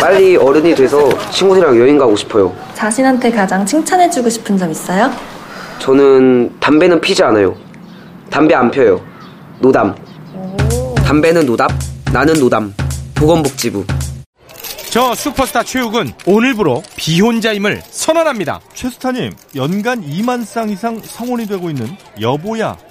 빨리 어른이 돼서 친구들이랑 여행 가고 싶어요. 자신한테 가장 칭찬해주고 싶은 점 있어요? 저는 담배는 피지 않아요. 담배 안 펴요. 노담. 담배는 노답, 나는 노담. 보건복지부. 저 슈퍼스타 최욱은 오늘부로 비혼자임을 선언합니다. 최스타님, 연간 2만 쌍 이상 성원이 되고 있는 여보야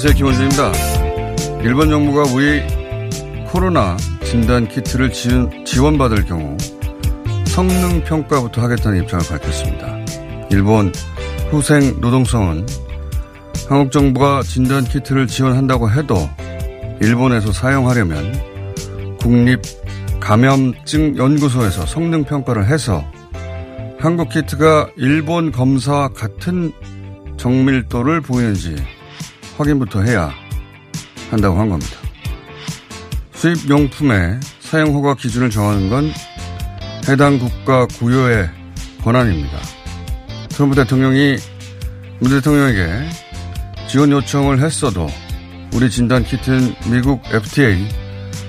안녕하세요. 김원준입니다. 일본 정부가 우리 코로나 진단 키트를 지원, 받을 경우 성능 평가부터 하겠다는 입장을 밝혔습니다. 일본 후생 노동성은 한국 정부가 진단 키트를 지원한다고 해도 일본에서 사용하려면 국립 감염증 연구소에서 성능 평가를 해서 한국 키트가 일본 검사와 같은 정밀도를 보이는지 확인부터 해야 한다고 한 겁니다. 수입 용품의 사용 허가 기준을 정하는 건 해당 국가 구요의 권한입니다. 트럼프 대통령이 문 대통령에게 지원 요청을 했어도 우리 진단 키트는 미국 FTA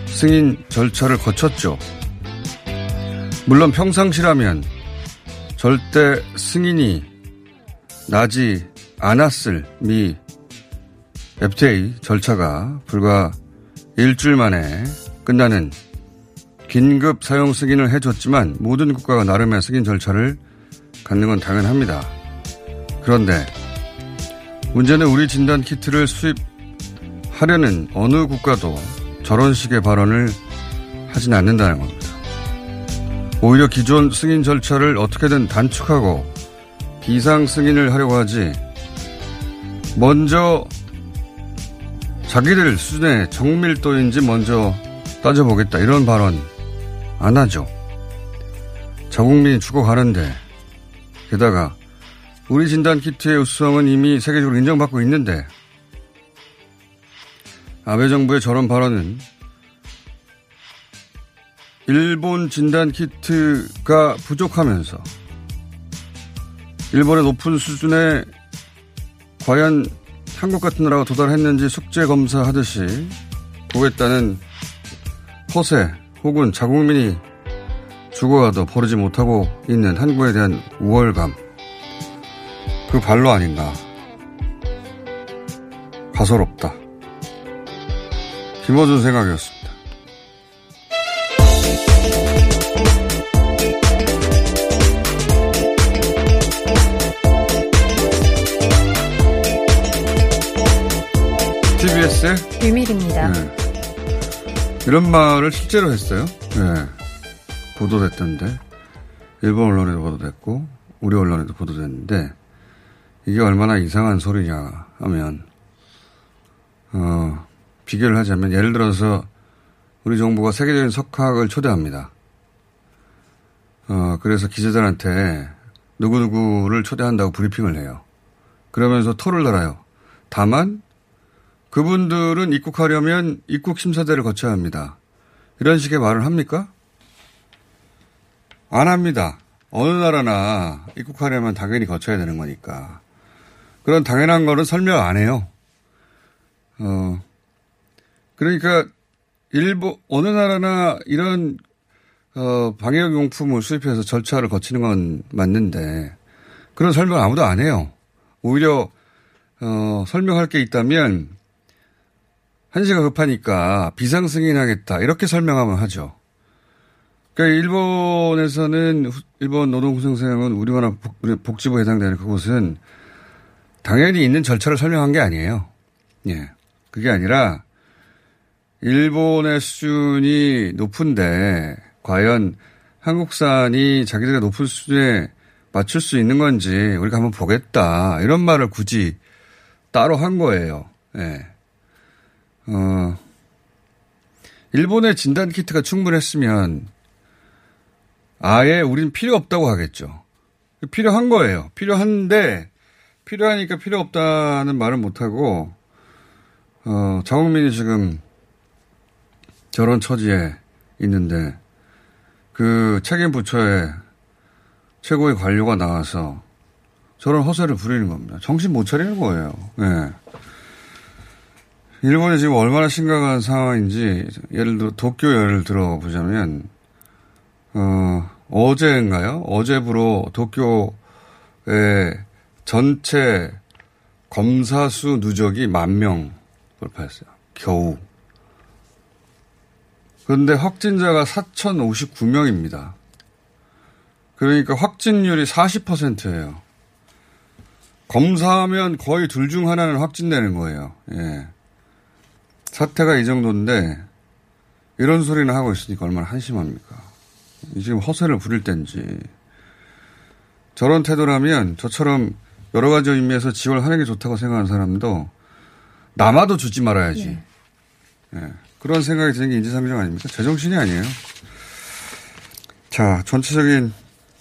승인 절차를 거쳤죠. 물론 평상시라면 절대 승인이 나지 않았을 미 FTA 절차가 불과 일주일 만에 끝나는 긴급 사용 승인을 해줬지만 모든 국가가 나름의 승인 절차를 갖는 건 당연합니다. 그런데 문제는 우리 진단 키트를 수입하려는 어느 국가도 저런 식의 발언을 하진 않는다는 겁니다. 오히려 기존 승인 절차를 어떻게든 단축하고 비상 승인을 하려고 하지 먼저 자기들 수준의 정밀도인지 먼저 따져보겠다. 이런 발언 안 하죠. 자국민이 죽어가는데 게다가 우리 진단 키트의 우수성은 이미 세계적으로 인정받고 있는데 아베 정부의 저런 발언은 일본 진단 키트가 부족하면서 일본의 높은 수준의 과연 한국 같은 나라가 도달했는지 숙제 검사하듯이 보겠다는 허세 혹은 자국민이 죽어가도 버리지 못하고 있는 한국에 대한 우월감 그 발로 아닌가 가소롭다. 김어준 생각이었습니다. TBS의 비밀입니다. 네. 이런 말을 실제로 했어요. 네. 보도됐던데. 일본 언론에도 보도됐고, 우리 언론에도 보도됐는데, 이게 얼마나 이상한 소리냐 하면, 어, 비교를 하자면, 예를 들어서, 우리 정부가 세계적인 석학을 초대합니다. 어, 그래서 기자들한테 누구누구를 초대한다고 브리핑을 해요. 그러면서 토를 달아요. 다만, 그분들은 입국하려면 입국 심사대를 거쳐야 합니다. 이런 식의 말을 합니까? 안 합니다. 어느 나라나 입국하려면 당연히 거쳐야 되는 거니까. 그런 당연한 거는 설명 안 해요. 어, 그러니까 일본, 어느 나라나 이런, 어, 방역용품을 수입해서 절차를 거치는 건 맞는데 그런 설명 아무도 안 해요. 오히려, 어, 설명할 게 있다면 한시가 급하니까 비상승인하겠다. 이렇게 설명하면 하죠. 그러니까 일본에서는 일본 노동구성생은 우리나라 복지부에 해당되는 그곳은 당연히 있는 절차를 설명한 게 아니에요. 예. 그게 아니라 일본의 수준이 높은데 과연 한국산이 자기들의 높은 수준에 맞출 수 있는 건지 우리가 한번 보겠다. 이런 말을 굳이 따로 한 거예요. 예. 어, 일본의 진단 키트가 충분했으면 아예 우린 필요 없다고 하겠죠. 필요한 거예요. 필요한데 필요하니까 필요 없다는 말은 못하고 어, 정국민이 지금 저런 처지에 있는데 그 책임 부처에 최고의 관료가 나와서 저런 허세를 부리는 겁니다. 정신 못 차리는 거예요. 네. 일본이 지금 얼마나 심각한 상황인지 예를 들어 도쿄 예를 들어 보자면 어, 어제인가요? 어제부로 도쿄의 전체 검사 수 누적이 만명 돌파했어요. 겨우. 그런데 확진자가 4,059명입니다. 그러니까 확진율이 40%예요. 검사하면 거의 둘 중 하나는 확진되는 거예요. 예. 사태가 이 정도인데 이런 소리는 하고 있으니까 얼마나 한심합니까? 지금 허세를 부릴 땐지 저런 태도라면 저처럼 여러 가지 의미에서 지원을 하는 게 좋다고 생각하는 사람도 남아도 주지 말아야지. 예. 예. 그런 생각이 드는 게 인지상정 아닙니까? 제정신이 아니에요. 자, 전체적인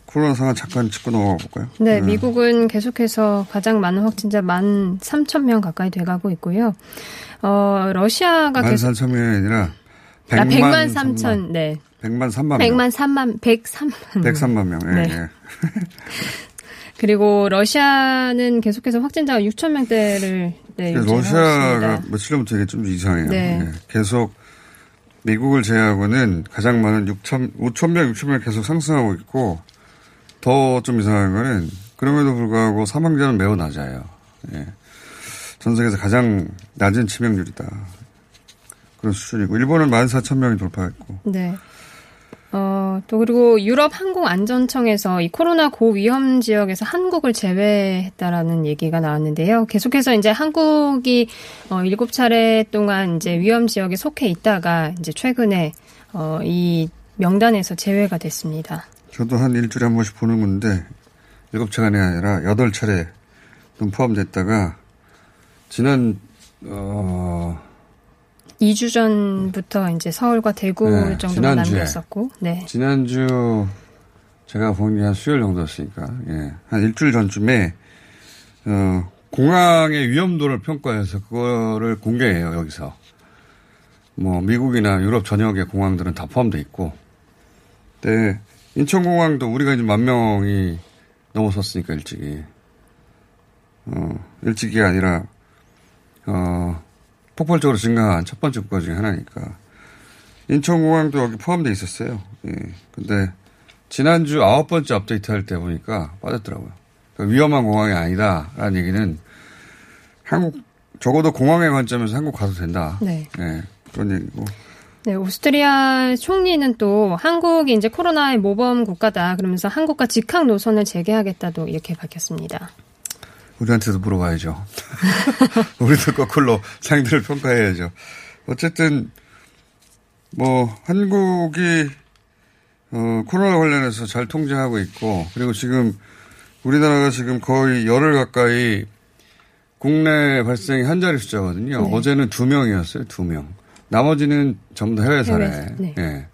코로나 상황 잠깐 짚고 넘어가 볼까요? 네, 네, 미국은 계속해서 가장 많은 확진자 만 3천 명 가까이 돼가고 있고요. 어, 러시아가 만 계속 3천 명이 아니라 100만, 아, 100만 3천, 네. 100만 3만 100만 3만 103만 103만 명. 예, 네. 예. 그리고 러시아는 계속해서 확진자가 6천 명대를 네, 러시아가 며칠 전부터 이게 좀 이상해요. 네. 네. 계속 미국을 제외하고는 가장 많은 6천 5천 명, 6천 명 계속 상승하고 있고 더 좀 이상한 거는 그럼에도 불구하고 사망자는 매우 낮아요. 예. 전 세계에서 가장 낮은 치명률이다. 그런 수준이고 일본은 14,000명이 돌파했고. 네. 어, 또 그리고 유럽 항공안전청에서 이 코로나 고위험 지역에서 한국을 제외했다라는 얘기가 나왔는데요. 계속해서 이제 한국이 어, 7차례 동안 이제 위험 지역에 속해 있다가 이제 최근에 어, 이 명단에서 제외가 됐습니다. 저도 한 일주일에 한 번씩 보는 건데 7차례가 아니라 8차례 포함됐다가 지난 어 2주 전부터 이제 서울과 대구 네, 정도만 남겼었고, 네. 지난주 제가 본 게 한 수요일 정도였으니까, 예. 한 일주일 전쯤에, 어, 공항의 위험도를 평가해서 그거를 공개해요, 여기서. 뭐, 미국이나 유럽 전역의 공항들은 다 포함되어 있고, 네. 인천공항도 우리가 이제 만 명이 넘어섰으니까, 일찍이. 어, 일찍이 아니라, 어, 폭발적으로 증가한 첫 번째 국가 중에 하나니까. 인천공항도 여기 포함되어 있었어요. 예. 근데 지난주 아홉 번째 업데이트 할 때 보니까 빠졌더라고요. 그러니까 위험한 공항이 아니다라는 얘기는 한국 적어도 공항의 관점에서 한국 가도 된다. 네. 예, 그런 얘기고. 네, 오스트리아 총리는 또 한국이 이제 코로나의 모범 국가다. 그러면서 한국과 직항 노선을 재개하겠다도 이렇게 밝혔습니다. 우리한테도 물어봐야죠. 우리도 거꾸로 상대를 평가해야죠. 어쨌든 뭐 한국이 어, 코로나 관련해서 잘 통제하고 있고 그리고 지금 우리나라가 지금 거의 열흘 가까이 국내 발생이 한 자리 숫자거든요. 네. 어제는 두 명이었어요. 두 명. 나머지는 전부 다 해외 사례. 해외, 네. 예.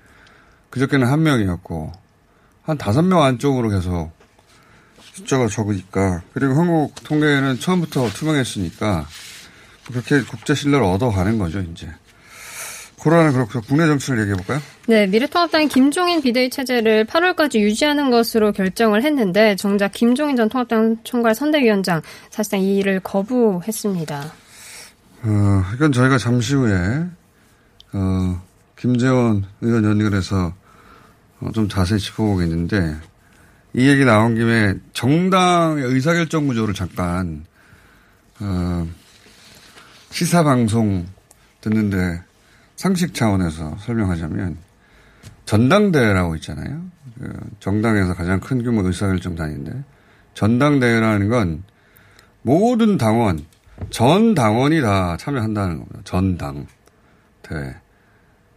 그저께는 한 명이었고 한 다섯 명 안쪽으로 계속 숫자가 적으니까 그리고 한국 통계는 처음부터 투명했으니까 그렇게 국제 신뢰를 얻어가는 거죠 이제 코로나는 그렇고 국내 정치를 얘기해 볼까요? 네, 미래통합당이 김종인 비대위 체제를 8월까지 유지하는 것으로 결정을 했는데 정작 김종인 전 통합당 총괄 선대위원장 사실상 이 일을 거부했습니다. 어, 이건 저희가 잠시 후에 어, 김재원 의원 연결해서 어, 좀 자세히 짚어보겠는데 이 얘기 나온 김에 정당의 의사결정 구조를 잠깐 어, 시사 방송 듣는데 상식 차원에서 설명하자면 전당대회라고 있잖아요. 그 정당에서 가장 큰 규모 의사결정단인데 전당대회라는 건 모든 당원 전 당원이 다 참여한다는 겁니다. 전당 대회.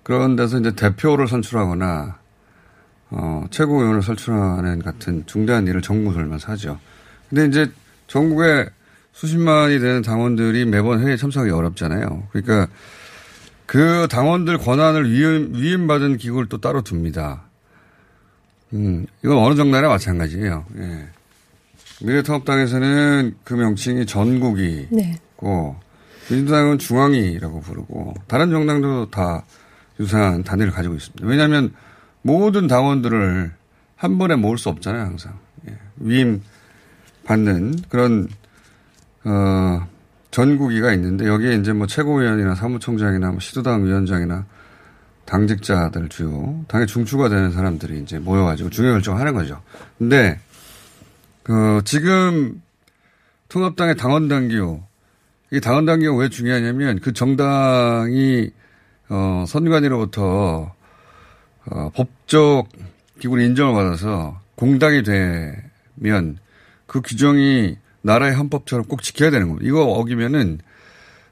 그런 데서 이제 대표를 선출하거나 어, 최고위원을 선출하는 같은 중대한 일을 정부 돌면서 하죠. 근데 이제 전국에 수십만이 되는 당원들이 매번 회의에 참석하기 어렵잖아요. 그러니까 그 당원들 권한을 위임, 위임받은 기구를 또 따로 둡니다. 음, 이건 어느 정당이나 마찬가지예요. 예. 미래통합당에서는 그 명칭이 전국이고 네. 민주당은 중앙이라고 부르고 다른 정당도 다 유사한 단위를 가지고 있습니다. 왜냐하면 모든 당원들을 한 번에 모을 수 없잖아요, 항상. 예. 위임 받는 그런 어 전국위가 있는데 여기에 이제 뭐 최고위원이나 사무총장이나 뭐 시도당 위원장이나 당직자들 주요 당의 중추가 되는 사람들이 이제 모여가지고 중요 결정을 하는 거죠. 근데 그 지금 통합당의 당원 당규 이 당원 당규가 왜 중요하냐면 그 정당이 어 선관위로부터 어 법적 기구를 인정을 받아서 공당이 되면 그 규정이 나라의 헌법처럼 꼭 지켜야 되는 겁니다. 이거 어기면은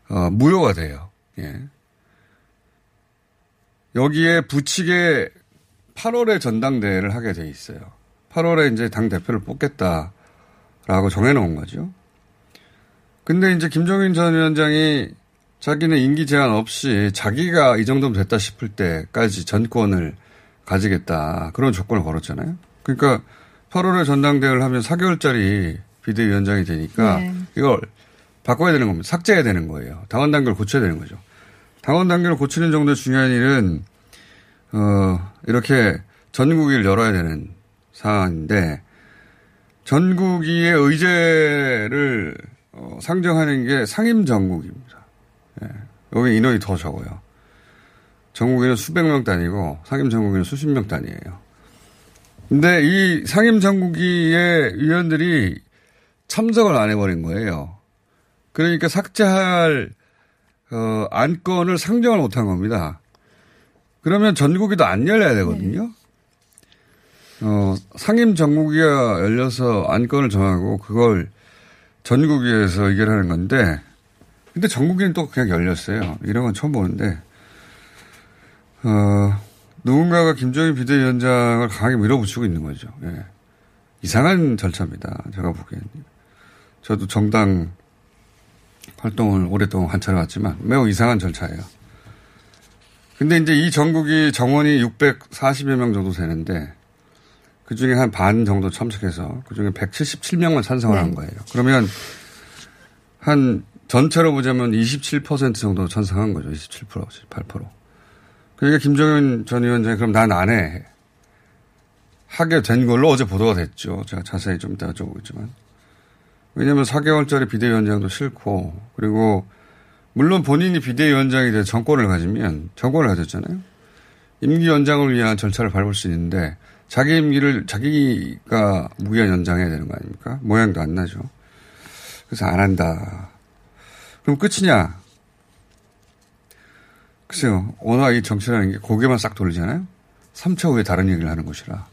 어, 무효가 돼요. 예. 여기에 부칙에 8월에 전당대회를 하게 돼 있어요. 8월에 이제 당 대표를 뽑겠다라고 정해놓은 거죠. 근데 이제 김종인 전 위원장이 자기는 임기 제한 없이 자기가 이 정도면 됐다 싶을 때까지 전권을 가지겠다 그런 조건을 걸었잖아요. 그러니까 8월에 전당대회를 하면 4개월짜리 비대위원장이 되니까 네. 이걸 바꿔야 되는 겁니다. 삭제해야 되는 거예요. 당원 단계를 고쳐야 되는 거죠. 당원 단계를 고치는 정도의 중요한 일은 어 이렇게 전국위를 열어야 되는 사안인데 전국위의 의제를 어, 상정하는 게 상임 전국입니다. 예. 여기 인원이 더 적어요. 전국위는 수백 명 단위고 상임 전국위는 수십 명 단위예요. 근데 이 상임 전국위의 위원들이 참석을 안 해버린 거예요. 그러니까 삭제할 어, 안건을 상정을 못한 겁니다. 그러면 전국위도 안 열려야 되거든요. 어, 상임 전국위가 열려서 안건을 정하고 그걸 전국위에서 의결하는 건데, 근데 전국위는 또 그냥 열렸어요. 이런 건 처음 보는데, 어, 누군가가 김정일 비대위원장을 강하게 밀어붙이고 있는 거죠. 예. 이상한 절차입니다. 제가 보기엔. 저도 정당 활동을 오랫동안 관찰해왔지만 매우 이상한 절차예요. 근데 이제 이 전국이 정원이 640여 명 정도 되는데 그 중에 한 반 정도 참석해서 그 중에 177명만 찬성을 네. 한 거예요. 그러면 한 전체로 보자면 27% 정도 찬성한 거죠. 27%, 18%. 그러니까 김정은 전 위원장이 그럼 난 안 해. 하게 된 걸로 어제 보도가 됐죠. 제가 자세히 좀 이따 여쭤보겠지만. 왜냐하면 4개월짜리 비대위원장도 싫고 그리고 물론 본인이 비대위원장이 돼 정권을 가지면 정권을 가졌잖아요. 임기 연장을 위한 절차를 밟을 수 있는데 자기 임기를 자기가 무기한 연장해야 되는 거 아닙니까? 모양도 안 나죠. 그래서 안 한다. 그럼 끝이냐? 글쎄요. 워낙 이 정치라는 게 고개만 싹 돌리잖아요. 3차 후에 다른 얘기를 하는 것이라.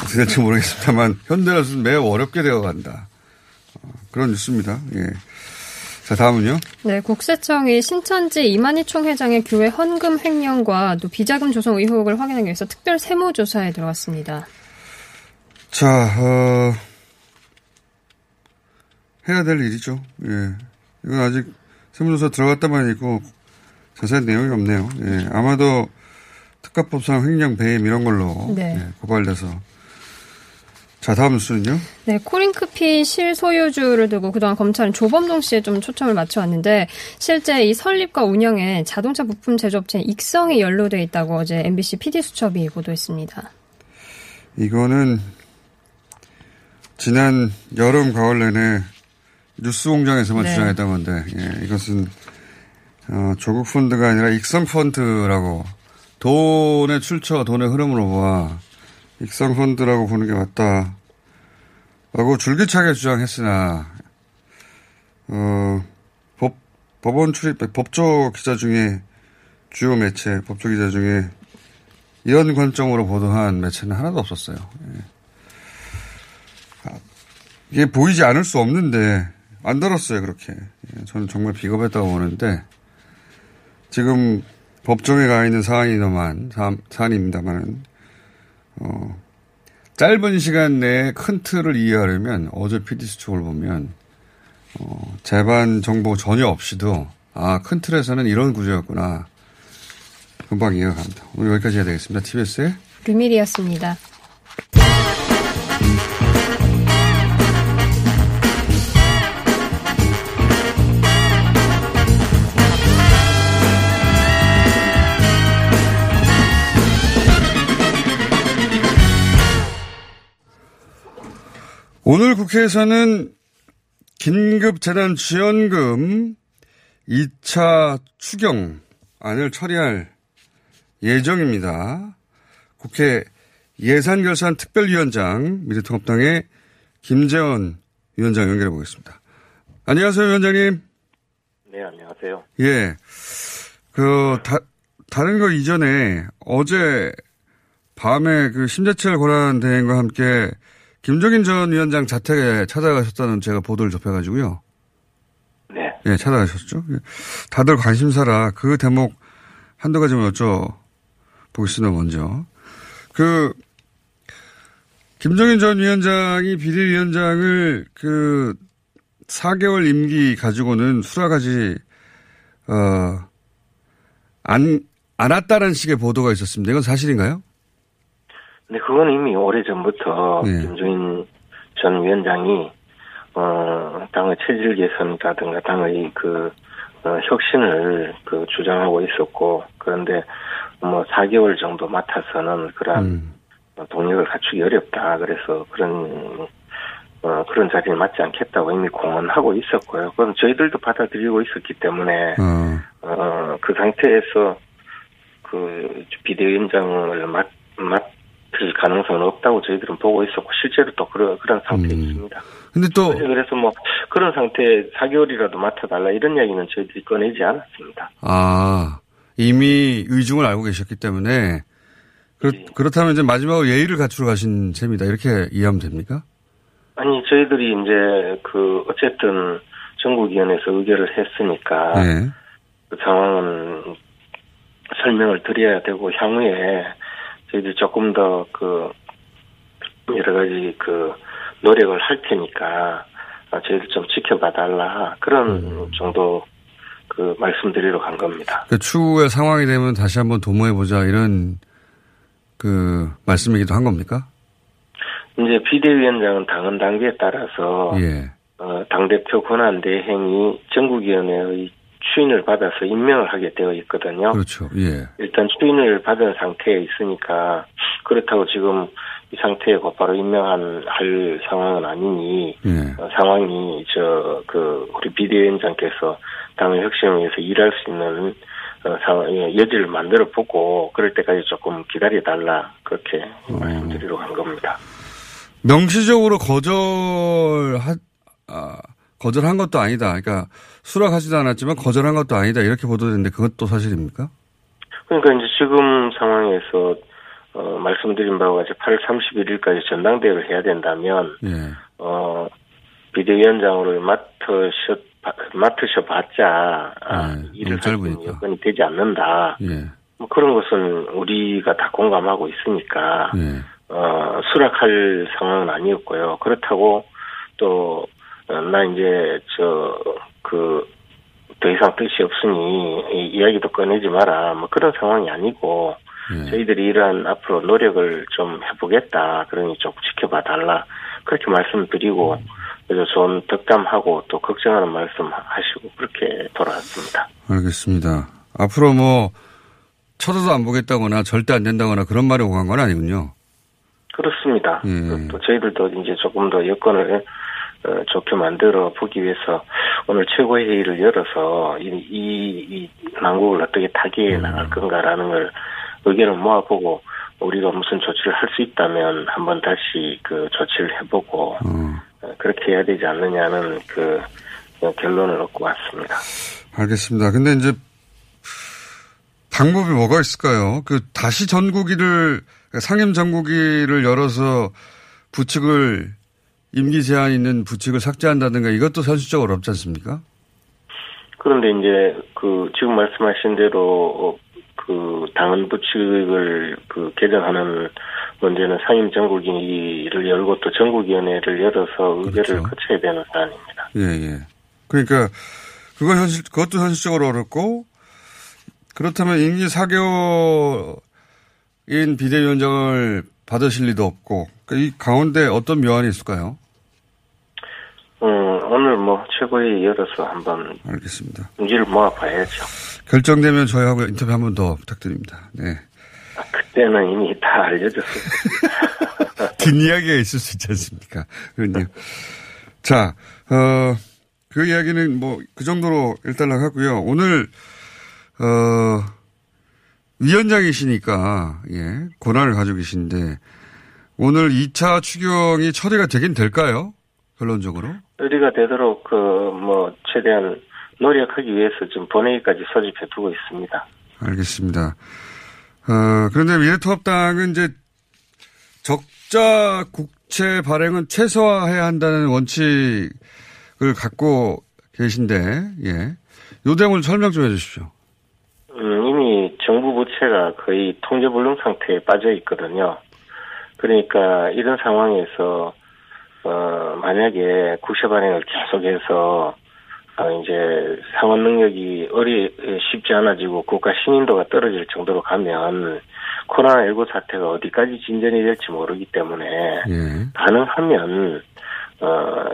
어떻게 될지 모르겠습니다만, 현대로서는 매우 어렵게 되어 간다. 어, 그런 뉴스입니다. 예. 자, 다음은요. 네, 국세청이 신천지 이만희 총회장의 교회 헌금 횡령과 또 비자금 조성 의혹을 확인하기 위해서 특별 세무조사에 들어갔습니다. 자, 어, 해야 될 일이죠. 예. 이건 아직 세무조사 들어갔다만 있고 자세한 내용이 없네요. 예. 아마도 특가법상 횡령 배임 이런 걸로 네. 예, 고발돼서 자 다음 뉴스는요. 네, 코링크피 실소유주를 두고 그동안 검찰은 조범동 씨에 좀 초점을 맞춰왔는데 실제 이 설립과 운영에 자동차 부품 제조업체 익성이 연루돼 있다고 어제 MBC PD수첩이 보도했습니다. 이거는 지난 여름 가을 내내 뉴스 공장에서만 네. 주장했던 건데 예, 이것은 어, 조국 펀드가 아니라 익성 펀드라고 돈의 출처, 돈의 흐름으로 봐 익성 펀드라고 보는 게 맞다. 라고 줄기차게 주장했으나 어, 법, 법원 출입 법조 기자 중에 주요 매체 법조 기자 중에 이런 관점으로 보도한 매체는 하나도 없었어요. 예. 아, 이게 보이지 않을 수 없는데 안 다뤘어요 그렇게. 예, 저는 정말 비겁했다고 보는데 지금 법정에 가 있는 사안이더만 사, 사안입니다만은 어, 짧은 시간 내에 큰 틀을 이해하려면 어제 PD 수첩을 보면 어, 재반 정보 전혀 없이도 아 큰 틀에서는 이런 구조였구나 금방 이해가 갑니다. 오늘 여기까지 해야 되겠습니다. TBS의 류밀이었습니다. 오늘 국회에서는 긴급재난 지원금 2차 추경안을 처리할 예정입니다. 국회 예산결산 특별위원장 미래통합당의 김재원 위원장 연결해 보겠습니다. 안녕하세요, 위원장님. 네, 안녕하세요. 예. 그, 다, 다른 거 이전에 어제 밤에 그 심재철 권한 대행과 함께 김종인 전 위원장 자택에 찾아가셨다는 제가 보도를 접해가지고요. 네. 예, 찾아가셨죠. 예. 다들 관심사라 그 대목 한두 가지만 여쭤보겠습니다, 먼저. 그, 김종인 전 위원장이 비대위원장을 그 4개월 임기 가지고는 수라가지, 어, 안, 안 왔다는 식의 보도가 있었습니다. 이건 사실인가요? 근데 그건 이미 오래전부터 네. 김종인 전 위원장이 어 당의 체질 개선이라든가 당의 그 어, 혁신을 그 주장하고 있었고 그런데 뭐 4개월 정도 맡아서는 그러한 음. 어, 동력을 갖추기 어렵다. 그래서 그런 어, 그런 자리에 맞지 않겠다고 이미 공언하고 있었고요. 그건 저희들도 받아들이고 있었기 때문에 어, 어, 그 상태에서 그 비대위원장을 맡, 맡 을 가능성은 없다고 저희들은 보고 있었고 실제로 또 그런 그런 상태에 음. 근데 또, 그래서 뭐 그런 상태에 4개월이라도 맡아달라 이런 이야기는 저희들이 꺼내지 않았습니다. 아, 이미 의중을 알고 계셨기 때문에, 그렇, 그렇다면 이제 마지막으로 예의를 갖추러 가신 셈이다. 이렇게 이해하면 됩니까? 아니 저희들이 이제 그 어쨌든 전국위원회에서 의결을 했으니까 네. 그 상황은 설명을 드려야 되고 향후에 저희들이 조금 더 그 여러 가지 그 노력을 할 테니까 아, 저희들 좀 지켜봐 달라 그런 정도 그 말씀드리러 간 겁니다. 그 추후에 상황이 되면 다시 한번 도모해 보자. 이런, 그, 말씀이기도 한 겁니까? 이제 비대위원장은 당헌 단계에 따라서 예. 어, 당 대표 권한 대행이 전국위원회의 추인을 받아서 임명을 하게 되어 있거든요. 그렇죠. 예. 일단 추인을 받은 상태에 있으니까 그렇다고 지금 이 상태에 곧바로 임명한 할 상황은 아니니 예. 어, 상황이 저 그 우리 비대위원장께서 당의 혁신을 위해서 일할 수 있는 어, 상황 예, 여지를 만들어 보고 그럴 때까지 조금 기다려 달라 그렇게 말씀드리러 간 겁니다. 명시적으로 거절, 하, 아, 거절한 것도 아니다. 그러니까 수락하지도 않았지만 거절한 것도 아니다. 이렇게 보도됐는데 그것도 사실입니까? 그러니까 이제 지금 상황에서 어, 말씀드린 바와 같이 8월 31일까지 전당대회를 해야 된다면 예. 어, 비대위원장으로 맡으셔 맡으셔봤자 아, 네, 일을 너무 할수 있는 짧으니까. 여건이 되지 않는다. 예. 뭐 그런 것은 우리가 다 공감하고 있으니까 예. 어, 수락할 상황은 아니었고요. 그렇다고 또, 어, 나 이제, 저, 그, 더 이상 뜻이 없으니 이 이야기도 꺼내지 마라. 뭐 그런 상황이 아니고, 예. 저희들이 이러한 앞으로 노력을 좀 해보겠다. 그러니 좀 지켜봐 달라. 그렇게 말씀드리고, 그래서 좋은 덕담하고 또 걱정하는 말씀 하시고 그렇게 돌아왔습니다. 알겠습니다. 앞으로 뭐 쳐다도 안 보겠다거나 절대 안 된다거나 그런 말이 오간 건 아니군요. 그렇습니다. 예. 또 저희들도 이제 조금 더 여건을 어, 좋게 만들어 보기 위해서 오늘 최고회의를 열어서 이, 이, 이 난국을 어떻게 타개해 나갈 건가라는 걸 의견을 모아보고 우리가 무슨 조치를 할 수 있다면 한번 다시 그 조치를 해보고 어, 그렇게 해야 되지 않느냐는 그 어, 결론을 얻고 왔습니다. 알겠습니다. 근데 이제 방법이 뭐가 있을까요? 그 다시 전국위를 상임 전국위를 열어서 부칙을 임기 제한 있는 부칙을 삭제한다든가 이것도 현실적으로 어렵지 않습니까? 그런데 이제 그 지금 말씀하신 대로 어, 그 당헌 부칙을 그 개정하는 문제는 상임 전국위를 열고 또 전국위원회를 열어서 의결을 거쳐야 되는 사안입니다. 예, 예. 그러니까 그거 현실 그것도 현실적으로 어렵고 그렇다면 임기 4개월인 비대위원장을 받으실 리도 없고 그러니까 이 가운데 어떤 묘안이 있을까요? 음, 오늘 뭐 최고위 열어서 한번 알겠습니다. 문제를 모아봐야죠. 결정되면 저희하고 인터뷰 한 번 더 부탁드립니다. 네. 그때는 이미 다 알려졌어요. 뒷이야기가 있을 수 있지 않습니까? 그럼요. 자, 어, 그 이야기는 뭐, 그 정도로 일단 하고요. 오늘, 어, 위원장이시니까, 예, 권한을 가지고 계신데, 오늘 2차 추경이 처리가 되긴 될까요? 결론적으로? 의리가 되도록 그 뭐 최대한 노력하기 위해서 지금 본회의까지 소집해 두고 있습니다. 알겠습니다. 어, 그런데 미래통합당은 이제 적자 국채 발행은 최소화해야 한다는 원칙을 갖고 계신데, 예. 요 대목을 설명 좀 해 주십시오. 음, 부채가 거의 통제불능 상태에 빠져 있거든요. 그러니까 이런 상황에서 어, 만약에 국채 발행을 계속해서 어, 이제 상환 능력이 어리 쉽지 않아지고 국가 신인도가 떨어질 정도로 가면 코로나19 사태가 어디까지 진전이 될지 모르기 때문에 예. 가능하면 어,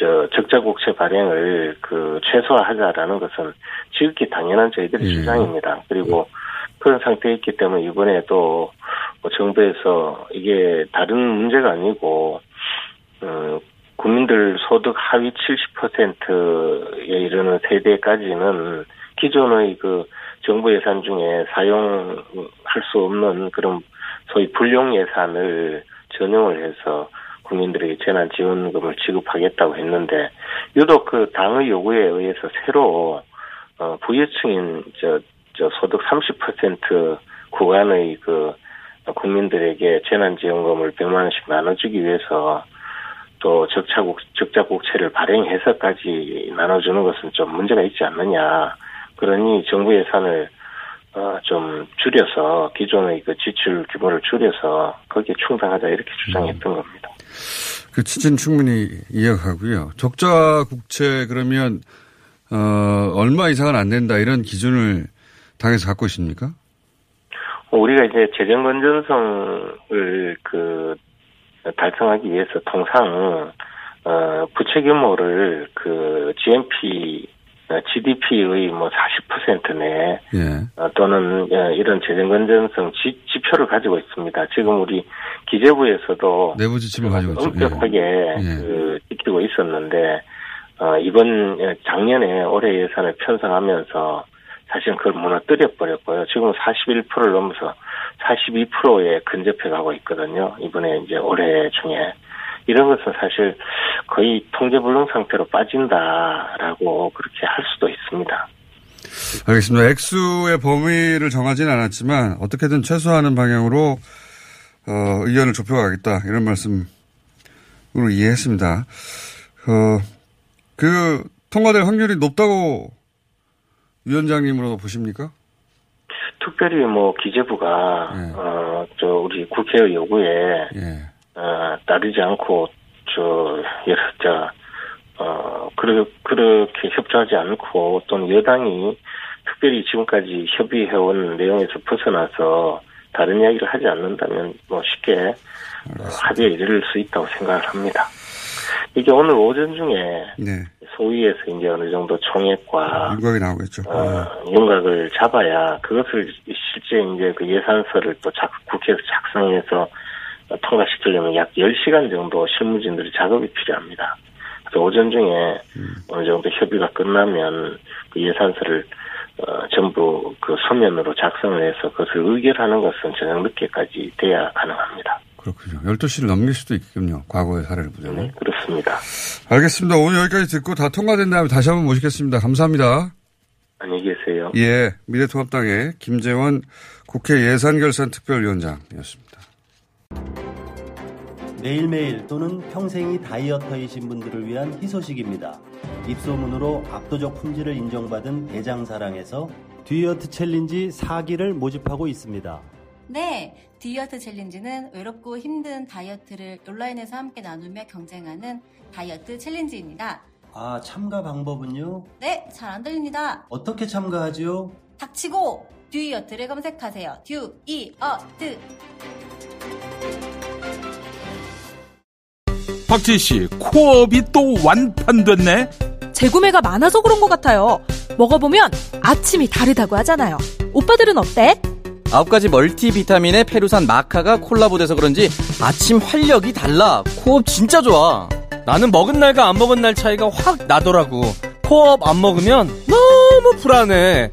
저 적자 국채 발행을 그 최소화하자라는 것은 지극히 당연한 저희들의 예. 주장입니다. 그리고 그런 상태에 있기 때문에 이번에도 뭐 정부에서 이게 다른 문제가 아니고 어, 국민들 소득 하위 70%에 이르는 세대까지는 기존의 그 정부 예산 중에 사용할 수 없는 그런 소위 불용 예산을 전용을 해서 국민들에게 재난 지원금을 지급하겠다고 했는데 유독 그 당의 요구에 의해서 새로 어 부여층인 저, 저 소득 30% 구간의 그 국민들에게 재난 지원금을 100만 원씩 나눠 주기 위해서 또 적자국 적자국채를 발행해서까지 나눠 주는 것은 좀 문제가 있지 않느냐. 그러니 정부 예산을 어, 좀 줄여서 기존의 그 지출 규모를 줄여서 거기에 충당하자 이렇게 주장했던 겁니다. 그 취지는 충분히 이해하고요. 적자 국채 그러면 어, 얼마 이상은 안 된다 이런 기준을 당에서 갖고 있습니까? 우리가 이제 재정 건전성을 그 달성하기 위해서 통상 어 부채 규모를 그 GNP 어, GDP의 뭐 40% 내, 예. 어, 또는 어, 이런 재정 건전성 지, 지표를 가지고 있습니다. 지금 우리 기재부에서도 내부 지침을 가지고 있죠. 엄격하게 예. 그 지키고 있었는데 어, 이번 예, 작년에 올해 예산을 편성하면서 사실은 그걸 무너뜨려 버렸고요. 지금 41%를 넘어서 42%에 근접해 가고 있거든요. 이번에 이제 올해 중에 이런 것은 사실 거의 통제불능 상태로 빠진다라고 그렇게 할 수도 있습니다. 알겠습니다. 액수의 범위를 정하지는 않았지만 어떻게든 최소화하는 방향으로 어, 의견을 좁혀가겠다 이런 말씀으로 이해했습니다. 어, 그 통과될 확률이 높다고 위원장님으로 보십니까? 특별히 뭐 기재부가 예. 어저 우리 국회의 요구에 예. 어, 따르지 않고 저 여러 저어 그러, 그렇게 협조하지 않고 또는 여당이 특별히 지금까지 협의해온 내용에서 벗어나서 다른 이야기를 하지 않는다면 뭐 쉽게 어, 합의에 이를 수 있다고 생각을 합니다. 이게 오늘 오전 중에 네. 소위에서 이제 어느 정도 총액과 윤곽이 나오겠죠. 어, 윤곽을 잡아야 그것을 실제 이제 그 예산서를 또 작, 국회에서 작성해서 어, 통과시키려면 약 10시간 정도 실무진들이 작업이 필요합니다. 그래서 오전 중에 어느 정도 협의가 끝나면 그 예산서를 어, 전부 그 서면으로 작성을 해서 그것을 의결하는 것은 저녁 늦게까지 돼야 가능합니다. 그렇군요. 12시를 넘길 수도 있겠군요. 과거의 사례를 보자면. 네, 그렇습니다. 알겠습니다. 오늘 여기까지 듣고 다 통과된 다음에 다시 한번 모시겠습니다. 감사합니다. 안녕히 계세요. 예, 미래통합당의 김재원 국회 예산결산특별위원장이었습니다. 매일매일 또는 평생이 dieter이신 분들을 위한 희소식입니다. 입소문으로 압도적 품질을 인정받은 대장사랑에서 듀이어트 챌린지 4기를 모집하고 있습니다. 네, 듀이어트 챌린지는 외롭고 힘든 다이어트를 온라인에서 함께 나누며 경쟁하는 다이어트 챌린지입니다. 아, 참가 방법은요? 네, 잘 안 들립니다. 어떻게 참가하지요? 닥치고 듀이어트를 검색하세요. 듀이어트. 박지희 씨, 코어업이 또 완판됐네? 재구매가 많아서 그런 것 같아요. 먹어보면 아침이 다르다고 하잖아요. 오빠들은 어때? 아홉 가지 멀티비타민에 페루산 마카가 콜라보돼서 그런지 아침 활력이 달라. 코어업 진짜 좋아. 나는 먹은 날과 안 먹은 날 차이가 확 나더라고. 코어업 안 먹으면 너무 불안해.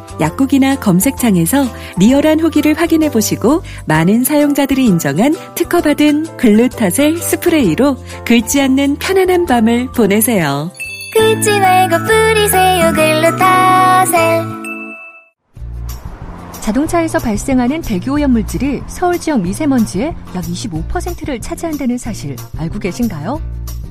약국이나 검색창에서 리얼한 후기를 확인해 보시고 많은 사용자들이 인정한 특허받은 글루타셀 스프레이로 긁지 않는 편안한 밤을 보내세요. 긁지 말고 뿌리세요 글루타셀 자동차에서 발생하는 대기오염 물질이 서울 지역 미세먼지의 약 25%를 차지한다는 사실 알고 계신가요?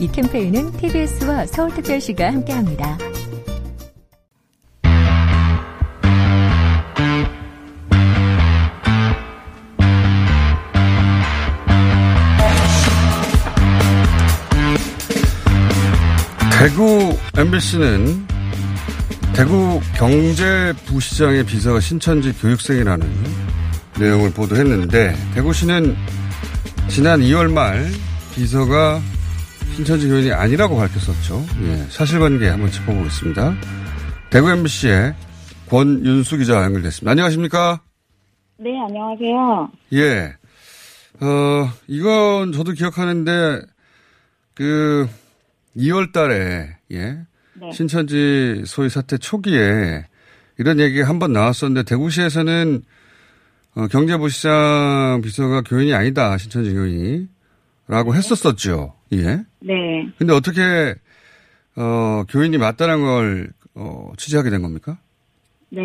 이 캠페인은 TBS와 서울특별시가 함께합니다. 대구 MBC는 대구 경제부시장의 비서가 신천지 교육생이라는 내용을 보도했는데 대구시는 지난 2월 말 비서가 신천지 교인이 아니라고 밝혔었죠. 예, 사실관계 한번 짚어보겠습니다. 대구 MBC의 권윤수 기자 연결됐습니다. 안녕하십니까? 네, 안녕하세요. 예. 어, 이건 저도 기억하는데, 그, 2월 달에, 예. 네. 신천지 소위 사태 초기에 이런 얘기가 한번 나왔었는데, 대구시에서는, 어, 경제부시장 비서가 교인이 아니다, 신천지 교인이. 라고 했었었죠. 예. 네. 근데 어떻게, 어, 교인이 맞다는 걸, 어, 취재하게 된 겁니까? 네.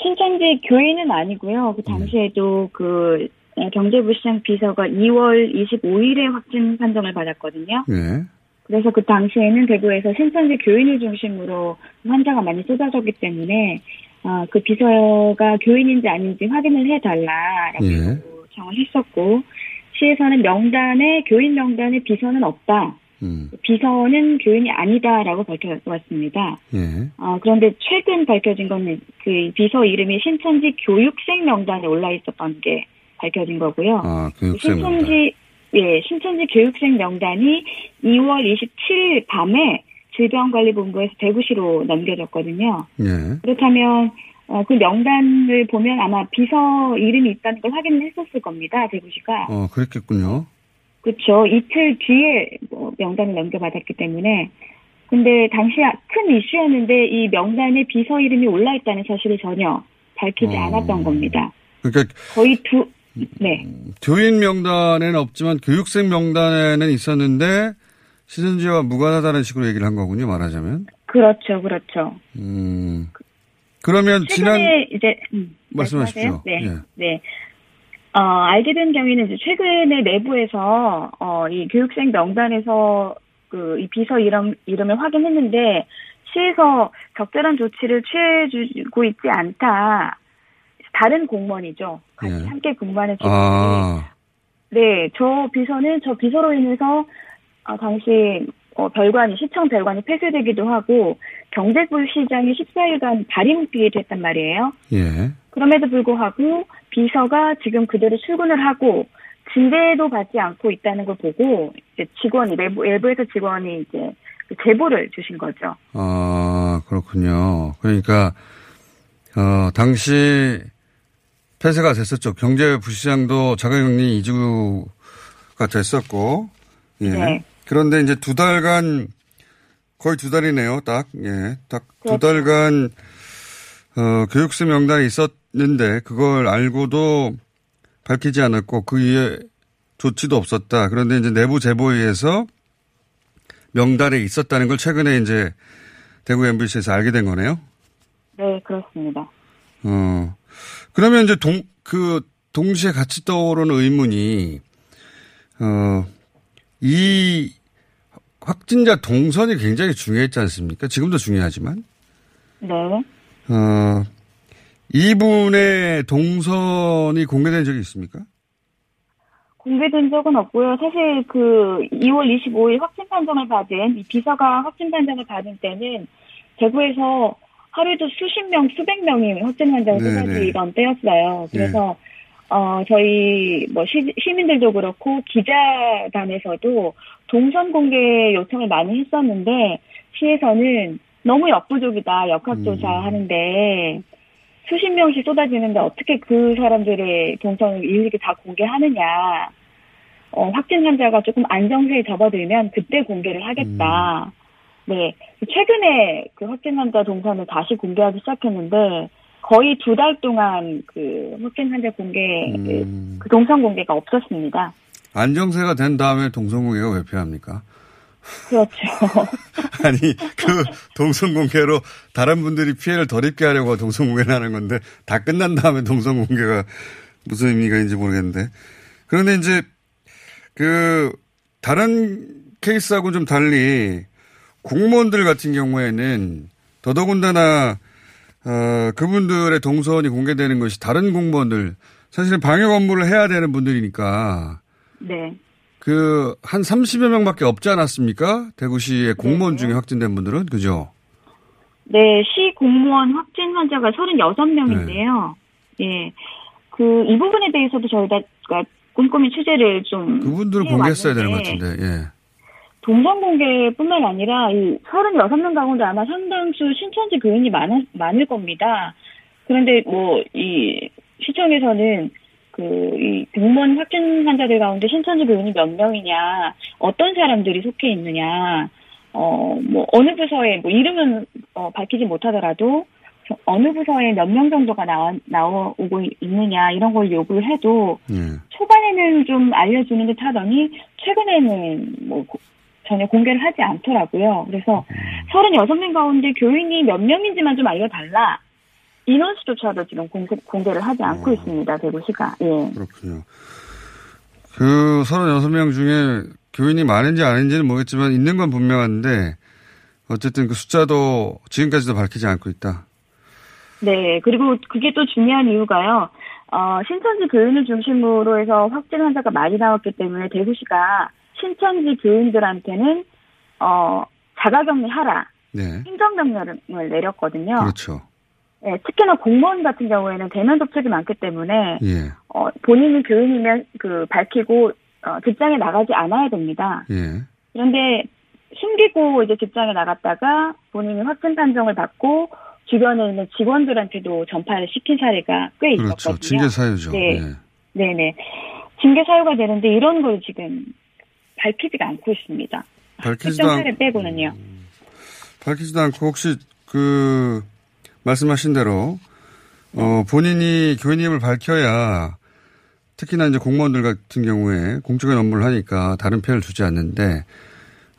신천지 교인은 아니고요. 그 당시에도 그 경제부 시장 비서가 2월 25일에 확진 판정을 받았거든요. 예. 그래서 그 당시에는 대구에서 신천지 교인을 중심으로 환자가 많이 쏟아졌기 때문에 어, 그 비서가 교인인지 아닌지 확인을 해달라라고 예. 요청을 했었고 시에서는 명단에 교인 명단에 비서는 없다. 음. 비서는 교인이 아니다라고 밝혀왔습니다. 예. 어, 그런데 최근 밝혀진 거는 그 비서 이름이 신천지 교육생 명단에 올라 있었던 게 밝혀진 거고요. 아, 교육생 명단. 신천지 예, 신천지 교육생 명단이 2월 27일 밤에 질병관리본부에서 대구시로 넘겨졌거든요. 예. 그렇다면 어, 그 명단을 보면 아마 비서 이름이 있다는 걸 확인을 했었을 겁니다. 대구시가. 어, 그랬겠군요. 그렇죠. 이틀 뒤에 뭐 명단을 넘겨받았기 때문에. 근데 당시 큰 이슈였는데 이 명단에 비서 이름이 올라 있다는 사실을 전혀 밝히지 어. 않았던 겁니다. 그러니까 거의 두, 네. 교인 명단에는 없지만 교육생 명단에는 있었는데 시선지와 무관하다는 식으로 얘기를 한 거군요. 말하자면. 그렇죠, 그렇죠. 음. 그러면 지난 이제 음, 말씀하십시오. 네, 예. 네. 어, 알게 된 경우에는 이제 최근에 내부에서 어, 이 교육생 명단에서 그 이 비서 이름 이름을 확인했는데 시에서 적절한 조치를 취해주고 있지 않다. 다른 공무원이죠. 같이 예. 함께 근무하는 직원이 아, 네, 저 비서는 저 비서로 인해서 아, 당시 어, 별관이 시청 별관이 폐쇄되기도 하고 경제부 시장이 14일간 발이 묶이기도 했단 말이에요. 예. 그럼에도 불구하고 비서가 지금 그대로 출근을 하고 진대도 받지 않고 있다는 걸 보고 이제 직원이 내부 외부에서 직원이 이제 그 제보를 주신 거죠. 아, 그렇군요. 그러니까, 어, 당시 폐쇄가 됐었죠. 경제부 시장도 자가격리 이주가 됐었고, 예. 네. 그런데 이제 두 달간, 거의 두 달이네요, 딱. 예. 딱두 그렇죠. 달간, 어, 교육생 명단이 있었는데, 그걸 알고도 밝히지 않았고, 그 이에 조치도 없었다. 그런데 이제 내부 제보에 의해서 명단에 있었다는 걸 최근에 이제 대구 MBC에서 알게 된 거네요. 네, 그렇습니다. 어. 그러면 이제 동, 그, 동시에 같이 떠오르는 의문이, 어, 이 확진자 동선이 굉장히 중요했지 않습니까? 지금도 중요하지만. 네. 어, 이분의 동선이 공개된 적이 있습니까? 공개된 적은 없고요. 사실 그 2월 25일 확진 판정을 받은 이 비서가 확진 판정을 받은 때는 대구에서 하루에도 수십 명, 수백 명이 확진 환자가. 쏟아지던 때였어요. 그래서 어 저희 뭐 시, 시민들도 그렇고 기자단에서도 동선 공개 요청을 많이 했었는데 시에서는 너무 역부족이다 역학조사 하는데 수십 명씩 쏟아지는데 어떻게 그 사람들의 동선을 일일이 다 공개하느냐. 어, 확진 환자가 조금 안정세에 접어들면 그때 공개를 하겠다. 네. 최근에 그 확진 환자 동선을 다시 공개하기 시작했는데 거의 두 달 동안 그 확진 환자 공개, 그 동선 공개가 없었습니다. 안정세가 된 다음에 동선 공개가 왜 필요합니까? 그렇죠. 아니, 그 동선 공개로 다른 분들이 피해를 덜 입게 하려고 동선 공개를 하는 건데 다 끝난 다음에 동선 공개가 무슨 의미가 있는지 모르겠는데. 그런데 이제 그 다른 케이스하고 좀 달리 공무원들 같은 경우에는 더더군다나 어, 그분들의 동선이 공개되는 것이 다른 공무원들 사실은 방역 업무를 해야 되는 분들이니까 네. 그 한 30여 명밖에 없지 않았습니까? 대구시의 공무원 중에 확진된 분들은 그죠? 네, 시 공무원 확진 환자가 36명인데요. 예. 그, 이 부분에 대해서도 저희가 그러니까 꼼꼼히 취재를 좀. 그분들을 공개했어야 되는 것 같은데. 예. 동선 공개뿐만 아니라 이 36명 가운데 아마 상당수 신천지 교인이 많, 많을 겁니다. 그런데 뭐, 이 시청에서는 그, 이 공무원 확진 환자들 가운데 신천지 교인이 몇 명이냐, 어떤 사람들이 속해 있느냐, 어, 뭐, 어느 부서에, 뭐, 이름은, 어, 밝히지 못하더라도, 저- 어느 부서에 몇 명 정도가 나와, 나오고 있느냐, 이런 걸 요구를 해도, 예. 초반에는 좀 알려주는 듯 하더니, 최근에는 뭐, 고- 전혀 공개를 하지 않더라고요. 그래서, 36명 가운데 교인이 몇 명인지만 좀 알려달라. 인원수조차도 지금 공개, 공개를 하지 않고 있습니다, 대구시가. 예. 그렇군요. 그 36명 중에 교인이 많은지 아닌지는 모르겠지만 있는 건 분명한데 어쨌든 그 숫자도 지금까지도 밝히지 않고 있다. 네, 그리고 그게 또 중요한 이유가요. 어, 신천지 교인을 중심으로 해서 확진 환자가 많이 나왔기 때문에 대구시가 신천지 교인들한테는 어, 자가격리 하라. 네. 행정명령을 내렸거든요. 그렇죠. 네, 특히나 공무원 같은 경우에는 대면 접촉이 많기 때문에 예. 어, 본인이 교인이면 그 밝히고 어, 직장에 나가지 않아야 됩니다. 예. 그런데 숨기고 이제 직장에 나갔다가 본인이 확진 판정을 받고 주변에 있는 직원들한테도 전파를 시킨 사례가 꽤 그렇죠. 있었거든요. 징계 사유죠. 네. 예. 네네. 징계 사유가 되는데 이런 걸 지금 밝히지가 않고 있습니다. 밝히지도 않, 빼고는요. 밝히지도 않고 혹시 그 말씀하신 대로 어 본인이 교인임을 밝혀야 특히나 이제 공무원들 같은 경우에 공적인 업무를 하니까 다른 피해를 주지 않는데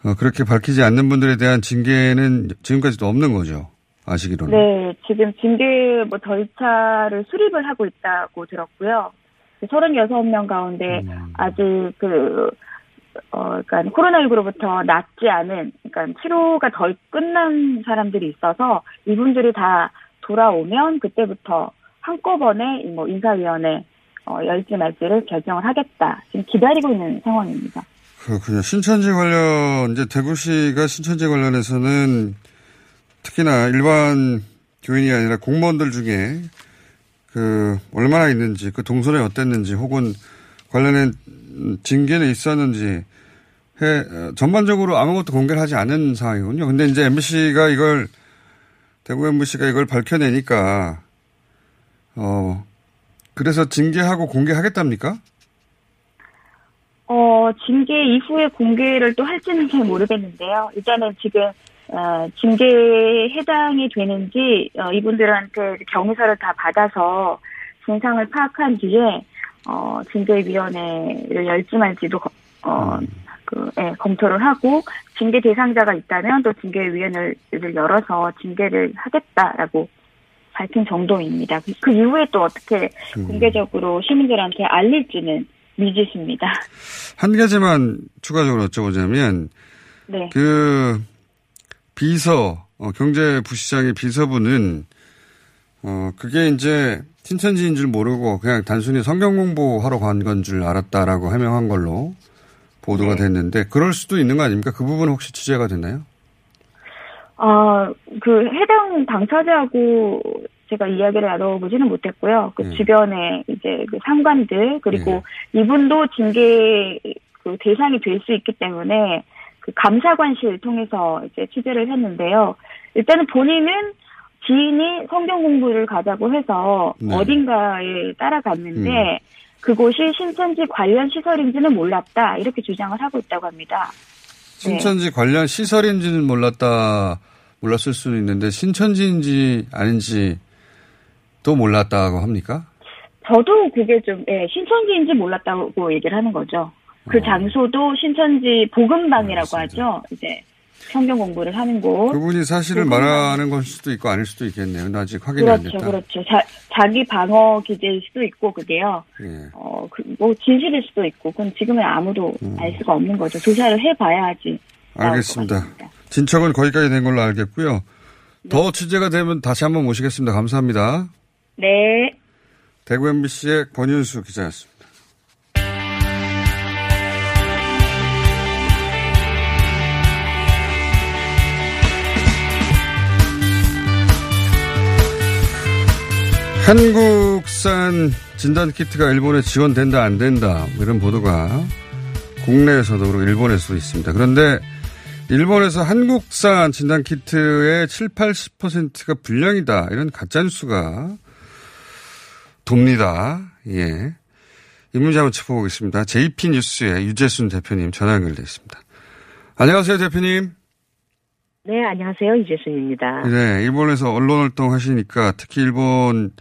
어 그렇게 밝히지 않는 분들에 대한 징계는 지금까지도 없는 거죠. 아시기로는. 네, 지금 징계 뭐 절차를 수립을 하고 있다고 들었고요. 36명 가운데 음. 아직 그, 어, 그러니까 코로나19로부터 낫지 않은, 그러니까 치료가 덜 끝난 사람들이 있어서 이분들이 다 돌아오면 그때부터 한꺼번에 뭐 인사위원회 어, 열지 말지를 결정을 하겠다. 지금 기다리고 있는 상황입니다. 그렇군요. 신천지 관련, 이제 대구시가 신천지 관련해서는 특히나 일반 교인이 아니라 공무원들 중에 그 얼마나 있는지 그 동선이 어땠는지 혹은 관련된 징계는 있었는지 해, 어, 전반적으로 아무것도 공개를 하지 않은 상황이군요. 근데 이제 MBC가 이걸 대구 MBC가 이걸 밝혀내니까 어 그래서 징계하고 공개하겠답니까? 어, 징계 이후에 공개를 또 할지는 잘 모르겠는데요. 일단은 지금, 어, 징계에 해당이 되는지, 어, 이분들한테 경위서를 다 받아서 진상을 파악한 뒤에, 어, 징계위원회를 열지 말지도, 거- 어, 그, 예, 검토를 하고, 징계 대상자가 있다면 또 징계위원회를 열어서 징계를 하겠다라고 밝힌 정도입니다. 그- 그 이후에 또 어떻게 공개적으로 시민들한테 알릴지는 미지수입니다. 한 가지만 추가적으로 여쭤보자면 네. 그 비서 어, 경제부시장의 비서분은 어 그게 이제 신천지인 줄 모르고 그냥 단순히 성경 공부하러 간 건 줄 알았다라고 해명한 걸로 보도가 됐는데 그럴 수도 있는 거 아닙니까? 그 부분 혹시 취재가 됐나요? 아, 그 해당 당사자하고 제가 이야기를 나눠보지는 못했고요. 그 네. 주변에 이제 그 상관들 그리고 이분도 징계 그 대상이 될 수 있기 때문에 그 감사관실 통해서 이제 취재를 했는데요. 일단은 본인은 지인이 성경 공부를 가자고 해서 네. 어딘가에 따라갔는데 음. 그곳이 신천지 관련 시설인지는 몰랐다 이렇게 주장을 하고 있다고 합니다. 네. 신천지 관련 시설인지는 몰랐다 몰랐을 수는 있는데 신천지인지 아닌지 또 몰랐다고 합니까? 저도 그게 좀, 예, 신천지인지 몰랐다고 얘기를 하는 거죠. 그 어. 장소도 신천지 복음방이라고 하죠. 이제 성경 공부를 하는 곳. 그분이 사실을 말하는 걸 수도 있고 아닐 수도 있겠네요. 아직 확인이 안 그렇죠, 됐다. 그렇죠. 자, 자기 방어 기제일 수도 있고, 그게요. 예. 어, 그, 뭐, 진실일 수도 있고, 그건 지금은 아무도 음. 알 수가 없는 거죠. 조사를 해봐야 하지. 알겠습니다. 진척은 거기까지 된 걸로 알겠고요. 네. 더 취재가 되면 다시 한번 모시겠습니다. 감사합니다. 네. 대구 MBC의 권윤수 기자였습니다. 한국산 진단키트가 일본에 지원된다 안 된다 뭐 이런 보도가 국내에서도 그렇고 일본에서도 있습니다. 그런데 일본에서 한국산 진단키트의 7, 80%가 불량이다 이런 가짜뉴스가 돕니다. 예. 이 문제 한번 짚어보겠습니다. JP뉴스의 유재순 대표님 전화 연결돼 있습니다. 안녕하세요 대표님. 네, 안녕하세요. 이재순입니다. 네, 일본에서 언론 활동 하시니까 특히 일본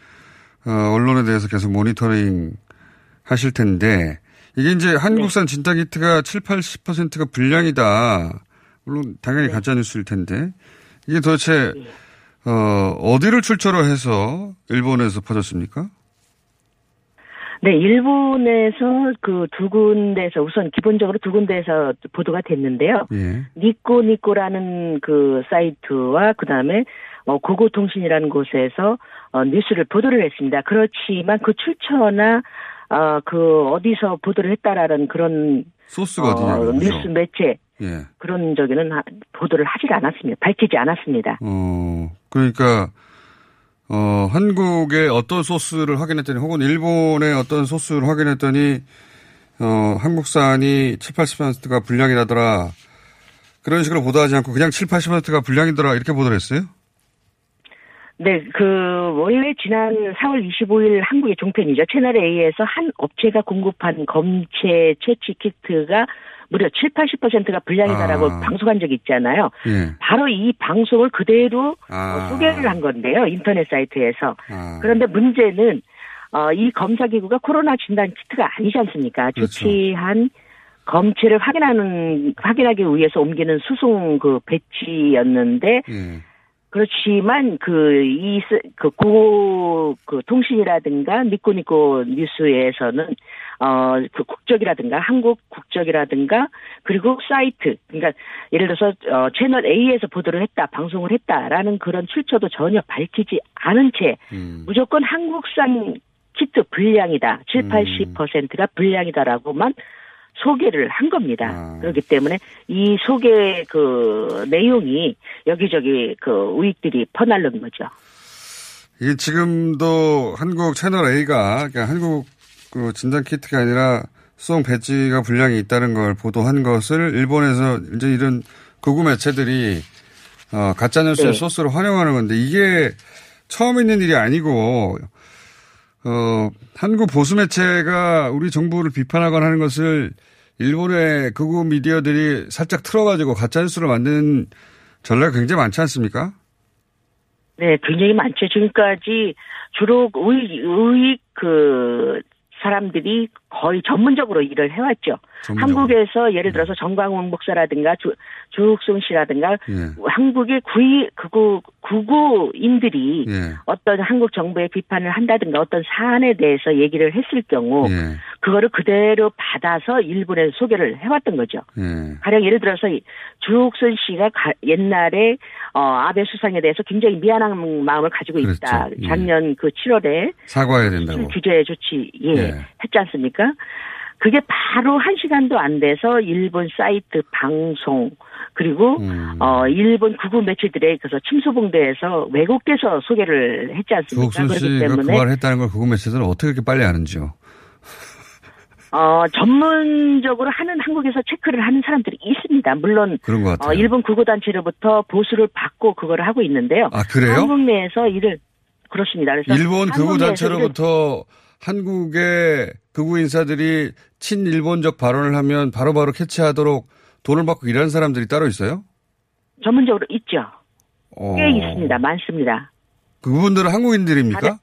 어, 언론에 대해서 계속 모니터링 하실 텐데 이게 이제 한국산 진단키트가 7, 80%가 불량이다. 물론 당연히 가짜 뉴스일 텐데 이게 도대체 어, 어디를 출처로 해서 일본에서 퍼졌습니까? 네, 일본에서 그 두 군데에서 우선 기본적으로 두 군데에서 보도가 됐는데요. 예. 니꼬니꼬라는 그 사이트와 그 다음에 어, 고고통신이라는 곳에서 어, 뉴스를 보도를 했습니다. 그렇지만 그 출처나 어, 그 어디서 보도를 했다라는 그런 소스가 어디냐고요? 뉴스 매체 예. 그런 저기는 하- 보도를 하질 않았습니다. 밝히지 않았습니다. 어, 그러니까, 어, 한국의 어떤 소스를 확인했더니 혹은 일본의 어떤 소스를 확인했더니, 어, 한국산이 7, 80%가 불량이라더라. 그런 식으로 보도하지 않고 그냥 7, 80%가 불량이더라. 이렇게 보도를 했어요? 네, 그 원래 지난 4월 25일 한국의 종편이죠. 채널 A에서 한 업체가 공급한 검체 채취 키트가 무려 7, 80%가 불량이다라고 아. 방송한 적이 있잖아요. 예. 바로 이 방송을 그대로 아. 어, 소개를 한 건데요. 인터넷 사이트에서. 아. 그런데 문제는 어, 이 검사기구가 코로나 진단 키트가 아니지 않습니까? 그렇죠. 채취한 검체를 확인하는 확인하기 위해서 옮기는 수송 그 배지였는데 예. 그렇지만 그이그 그 통신이라든가 니코니코 뉴스에서는 어그 국적이라든가 한국 국적이라든가 그리고 사이트 그러니까 예를 들어서 어 채널 A에서 보도를 했다 방송을 했다라는 그런 출처도 전혀 밝히지 않은 채 음. 무조건 한국산 키트 불량이다 7, 80%가 불량이다라고만 소개를 한 겁니다. 그렇기 때문에 이 소개 그 내용이 여기저기 그 우익들이 퍼날른 거죠. 이게 지금도 한국 채널 A가, 그러니까 한국 그 진단 키트가 아니라 수송 배지가 불량이 있다는 걸 보도한 것을 일본에서 이제 이런 극우 매체들이 어, 가짜 뉴스의 네. 소스로 활용하는 건데 이게 처음 있는 일이 아니고 어, 한국 보수 매체가 우리 정부를 비판하거나 하는 것을 일본의 극우 미디어들이 살짝 틀어가지고 가짜뉴스를 만드는 전례가 굉장히 많지 않습니까? 네, 굉장히 많죠. 지금까지 주로 우익, 우익 그 사람들이 거의 전문적으로 일을 해왔죠. 전문적으로. 한국에서 예를 들어서 정광훈 목사라든가 주, 주욱순 씨라든가 예. 한국의 구이, 구구, 구구인들이 예. 어떤 한국 정부의 비판을 한다든가 어떤 사안에 대해서 얘기를 했을 경우 예. 그거를 그대로 받아서 일본에 소개를 해왔던 거죠. 예. 가령 예를 들어서 이 주옥순 씨가 가- 옛날에 어, 아베 수상에 대해서 굉장히 미안한 마음을 가지고 있다. 그렇죠. 예. 작년 그 7월에 사과해야 된다고. 규제 조치 예, 예. 했지 않습니까? 그게 바로 한 시간도 안 돼서 일본 사이트 방송 그리고 음. 어 일본 구구 매체들에 그래서 침수봉대에서 왜곡돼서 소개를 했지 않습니까? 그렇기 그 때문에 말을 했다는 걸 그국 매체들은 어떻게 그렇게 빨리 아는지요? 어 전문적으로 하는 한국에서 체크를 하는 사람들이 있습니다. 물론 그런 것 같아요. 어, 일본 구구단체로부터 보수를 받고 그거를 하고 있는데요. 아, 그래요? 한국 내에서 일을 그렇습니다. 그래서 일본 내에서 일을- 단체로부터 한국의 극우 인사들이 친일본적 발언을 하면 바로 바로 캐치하도록 돈을 받고 일하는 사람들이 따로 있어요? 전문적으로 있죠. 어. 꽤 있습니다. 많습니다. 그분들은 한국인들입니까?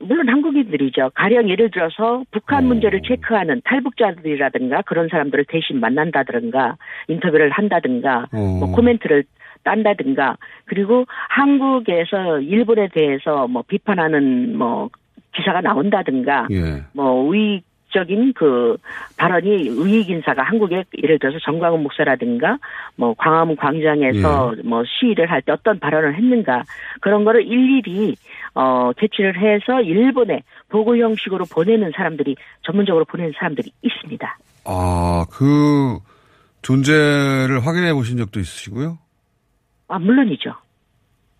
물론 한국인들이죠. 가령 예를 들어서 북한 문제를 체크하는 탈북자들이라든가 그런 사람들을 대신 만난다든가 인터뷰를 한다든가 어. 뭐 코멘트를 딴다든가 그리고 한국에서 일본에 대해서 뭐 비판하는 뭐 기사가 나온다든가 예. 뭐 우익 적인 그 발언이 우익 인사가 한국에 예를 들어서 정광훈 목사라든가 뭐 광화문 광장에서 뭐 시위를 할 때 어떤 발언을 했는가 그런 거를 일일이 어 캐치를 해서 일본에 보고 형식으로 보내는 사람들이 전문적으로 보내는 사람들이 있습니다. 아, 그 존재를 확인해 보신 적도 있으시고요? 아 물론이죠.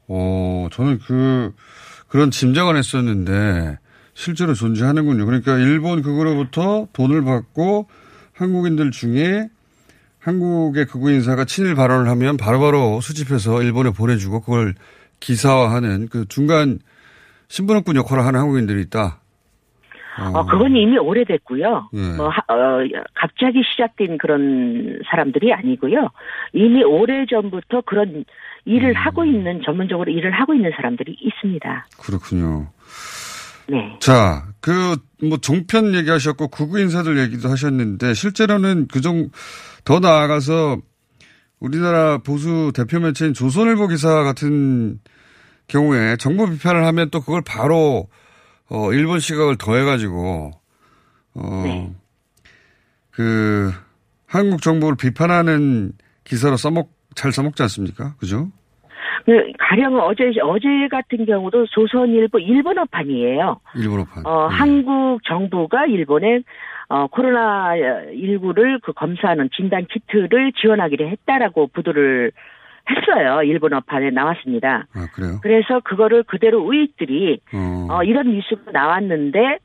어, 저는 그, 그런 짐작을 했었는데, 실제로 존재하는군요. 그러니까 일본 극우로부터 돈을 받고 한국인들 중에 한국의 극우 인사가 친일 발언을 하면 바로바로 수집해서 일본에 보내주고 그걸 기사화하는 그 중간 신분업군 역할을 하는 한국인들이 있다. 어, 그건 이미 오래됐고요. 예. 뭐, 하- 어, 갑자기 시작된 그런 사람들이 아니고요. 이미 오래 전부터 그런 일을 음. 하고 있는, 전문적으로 일을 하고 있는 사람들이 있습니다. 그렇군요. 네. 자, 그, 뭐, 종편 얘기하셨고, 구구 인사들 얘기도 하셨는데, 실제로는 그 정, 더 나아가서, 우리나라 보수 대표 매체인 조선일보 기사 같은 경우에 정부 비판을 하면 또 그걸 바로, 어, 일본 시각을 더해가지고, 어, 네. 그, 한국 정부를 비판하는 기사로 써먹, 잘 써먹지 않습니까? 그죠? 그 가령 어제 어제 같은 경우도 조선일보 일본어판이에요. 일본어판. 어, 한국 정부가 일본에 어, 코로나 19를 그 검사하는 진단 키트를 지원하기로 했다라고 보도를 했어요. 일본어판에 나왔습니다. 아, 그래요? 그래서 그거를 그대로 우익들이 어, 어, 이런 뉴스가 나왔는데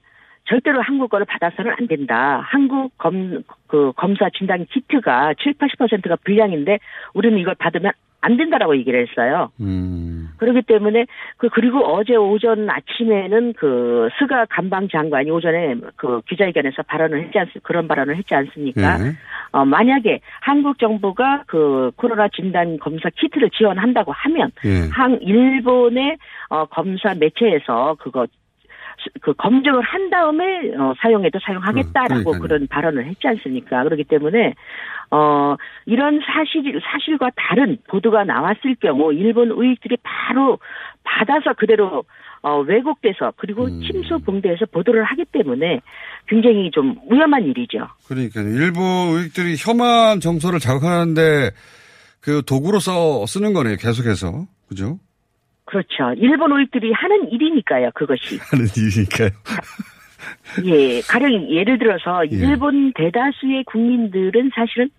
절대로 한국 거를 받아서는 안 된다. 한국 검, 그 검사 진단 키트가 7, 80%가 불량인데 우리는 이걸 받으면 안 된다라고 얘기를 했어요. 음, 그렇기 때문에 그 그리고 어제 오전 아침에는 그 스가 감방 장관이 오전에 그 기자회견에서 발언을 했지 않습 그런 발언을 했지 않습니까? 예. 어 만약에 한국 정부가 그 코로나 진단 검사 키트를 지원한다고 하면 예. 한 일본의 어 검사 매체에서 그거 그 검증을 한 다음에 어, 사용해도 사용하겠다라고 음. 그런 발언을 했지 않습니까? 그렇기 때문에 어 이런 사실 사실과 다른 보도가 나왔을 경우 일본 우익들이 바로 받아서 그대로 어 왜곡돼서 그리고 음. 침수 붕대에서 보도를 하기 때문에 굉장히 좀 위험한 일이죠. 그러니까요. 일본 우익들이 혐한 정서를 자극하는데 그 도구로서 쓰는 거네요. 계속해서. 그죠? 그렇죠. 일본 우익들이 하는 일이니까요. 그것이. 하는 일이니까요. 예, 가령 예를 들어서 예. 일본 대다수의 국민들은 사실은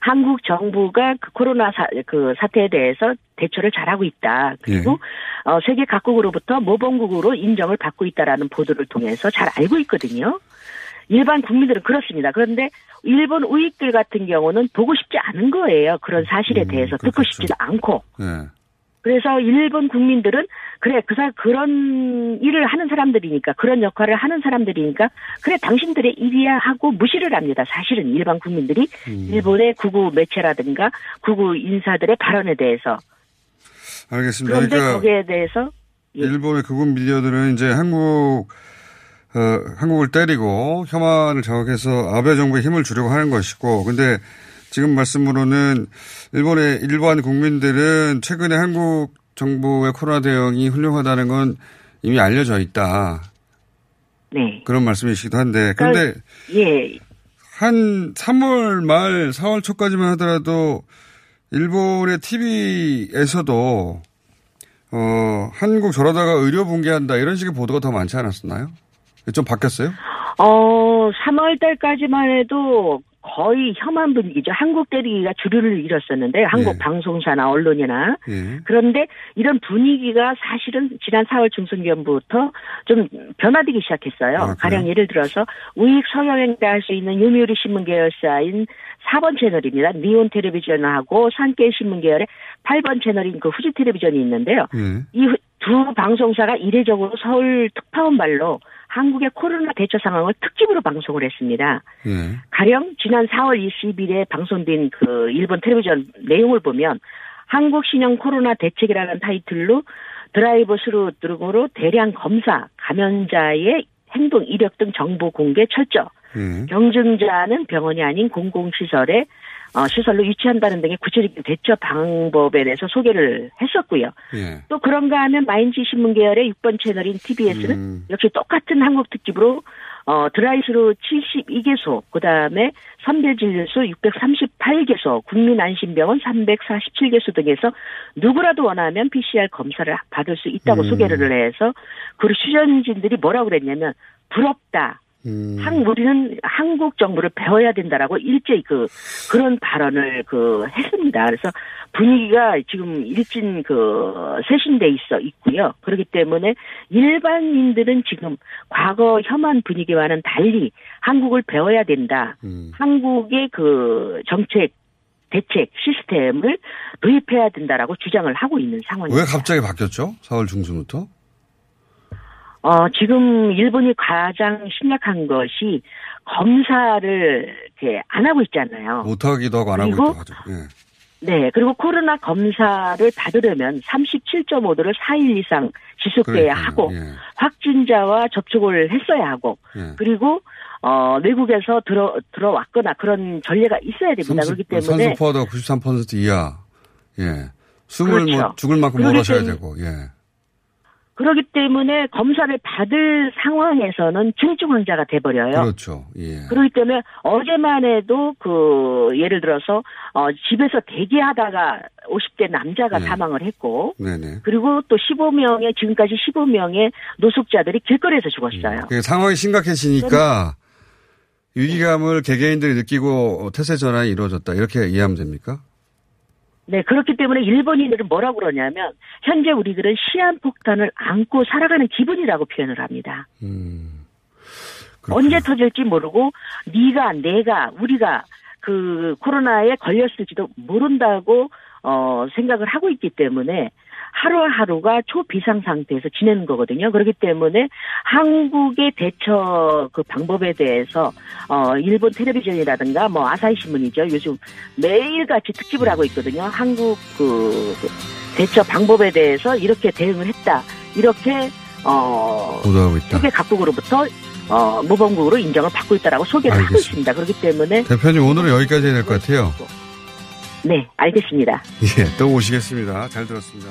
한국 정부가 그 코로나 사, 그 사태에 대해서 대처를 잘하고 있다. 그리고 예. 어, 세계 각국으로부터 모범국으로 인정을 받고 있다라는 보도를 통해서 잘 알고 있거든요. 일반 국민들은 그렇습니다. 그런데 일본 우익들 같은 경우는 보고 싶지 않은 거예요. 그런 사실에 음, 대해서 듣고 싶지도 않고. 예. 그래서 일본 국민들은 그래 그 사 그런 일을 하는 사람들이니까 그런 역할을 하는 사람들이니까 그래 당신들의 일이야 하고 무시를 합니다. 사실은 일반 국민들이 음. 일본의 구구 매체라든가 구구 인사들의 발언에 대해서 알겠습니다. 그런데 그러니까 거기에 대해서 일본의 극우 미디어들은 이제 한국 어, 한국을 때리고 혐한을 자극해서 아베 정부에 힘을 주려고 하는 것이고, 근데 지금 말씀으로는 일본의 일반 국민들은 최근에 한국 정부의 코로나 대응이 훌륭하다는 건 이미 알려져 있다. 네. 그런 말씀이시기도 한데, 근데 예한 3월 말 4월 초까지만 하더라도 일본의 TV에서도 어, 한국 저러다가 의료 붕괴한다 이런 식의 보도가 더 많지 않았었나요? 좀 바뀌었어요? 어 3월 달까지만 해도 거의 혐한 분위기죠. 한국 때리기가 주류를 잃었었는데 한국 예. 방송사나 언론이나 예. 그런데 이런 분위기가 사실은 지난 4월 중순경부터 좀 변화되기 시작했어요. 아, 가령 예를 들어서 우익 서여행대 할수 있는 요미우리 신문 계열사인 4번 채널입니다. 니온 텔레비전하고 산케이 신문 계열의 8번 채널인 그 후지 텔레비전이 있는데요. 예. 이 두 방송사가 이례적으로 서울 특파원 발로 한국의 코로나 대처 상황을 특집으로 방송을 했습니다. 예. 가령 지난 4월 20일에 방송된 그 일본 텔레비전 내용을 보면 한국 신형 코로나 대책이라는 타이틀로 드라이브 스루 등으로 대량 검사, 감염자의 행동 이력 등 정보 공개 철저, 예. 경증자는 병원이 아닌 공공시설에 어, 시설로 유치한다는 등의 구체적인 대처 방법에 대해서 소개를 했었고요. 예. 또 그런가 하면 마인지 신문 계열의 6번 채널인 TBS는 음. 역시 똑같은 한국 특집으로 어, 드라이스루 72개소, 그 다음에 선별진료소 638개소, 국민안심병원 347개소 등에서 누구라도 원하면 PCR 검사를 받을 수 있다고 음. 소개를 해서 그 출연진들이 뭐라고 그랬냐면 부럽다. 음. 한 우리는 한국 정부를 배워야 된다라고 일제히 그 그런 발언을 그 했습니다. 그래서 분위기가 지금 일진 그 쇄신돼 있어 있고요. 그렇기 때문에 일반인들은 지금 과거 혐한 분위기와는 달리 한국을 배워야 된다. 음. 한국의 그 정책 대책 시스템을 도입해야 된다라고 주장을 하고 있는 상황입니다. 왜 갑자기 바뀌었죠? 4월 중순부터? 어, 지금 일본이 가장 심각한 것이 검사를 이렇게 안 하고 있잖아요. 못하기도 하고 안 하고 있다고 하죠. 예. 네. 그리고 코로나 검사를 받으려면 37.5도를 4일 이상 지속돼야 그러니까요. 하고 예. 확진자와 접촉을 했어야 하고 예. 그리고 어, 외국에서 들어, 들어왔거나 그런 전례가 있어야 됩니다. 그렇기 때문에. 산소 포화도가 93% 이하. 예. 숨을 그렇죠. 뭐 죽을 만큼 몰아셔야 되고. 예. 그렇기 때문에 검사를 받을 상황에서는 중증 환자가 돼버려요. 그렇죠. 예. 그렇기 때문에 어제만 해도 그 예를 들어서 어 집에서 대기하다가 50대 남자가 네. 사망을 했고 네네. 그리고 또 15명의 지금까지 15명의 노숙자들이 길거리에서 죽었어요. 그 상황이 심각해지니까 위기감을 개개인들이 느끼고 태세 전환이 이루어졌다. 이렇게 이해하면 됩니까? 네, 그렇기 때문에 일본인들은 뭐라고 그러냐면 현재 우리들은 시한폭탄을 안고 살아가는 기분이라고 표현을 합니다. 언제 터질지 모르고 네가 내가 우리가 그 코로나에 걸렸을지도 모른다고 어 생각을 하고 있기 때문에 하루하루가 초비상 상태에서 지내는 거거든요. 그렇기 때문에 한국의 대처 그 방법에 대해서 어 일본 텔레비전이라든가 뭐 아사히 신문이죠. 요즘 매일같이 특집을 하고 있거든요. 한국 그 대처 방법에 대해서 이렇게 대응을 했다. 이렇게 어 보도하고 있다. 세계 각국으로부터 어 모범국으로 인정을 받고 있다라고 소개를 하고 알겠습니다. 있습니다. 그렇기 때문에 대표님 오늘은 여기까지 해야 될 것 같아요. 네 알겠습니다. 예, 또 오시겠습니다. 잘 들었습니다.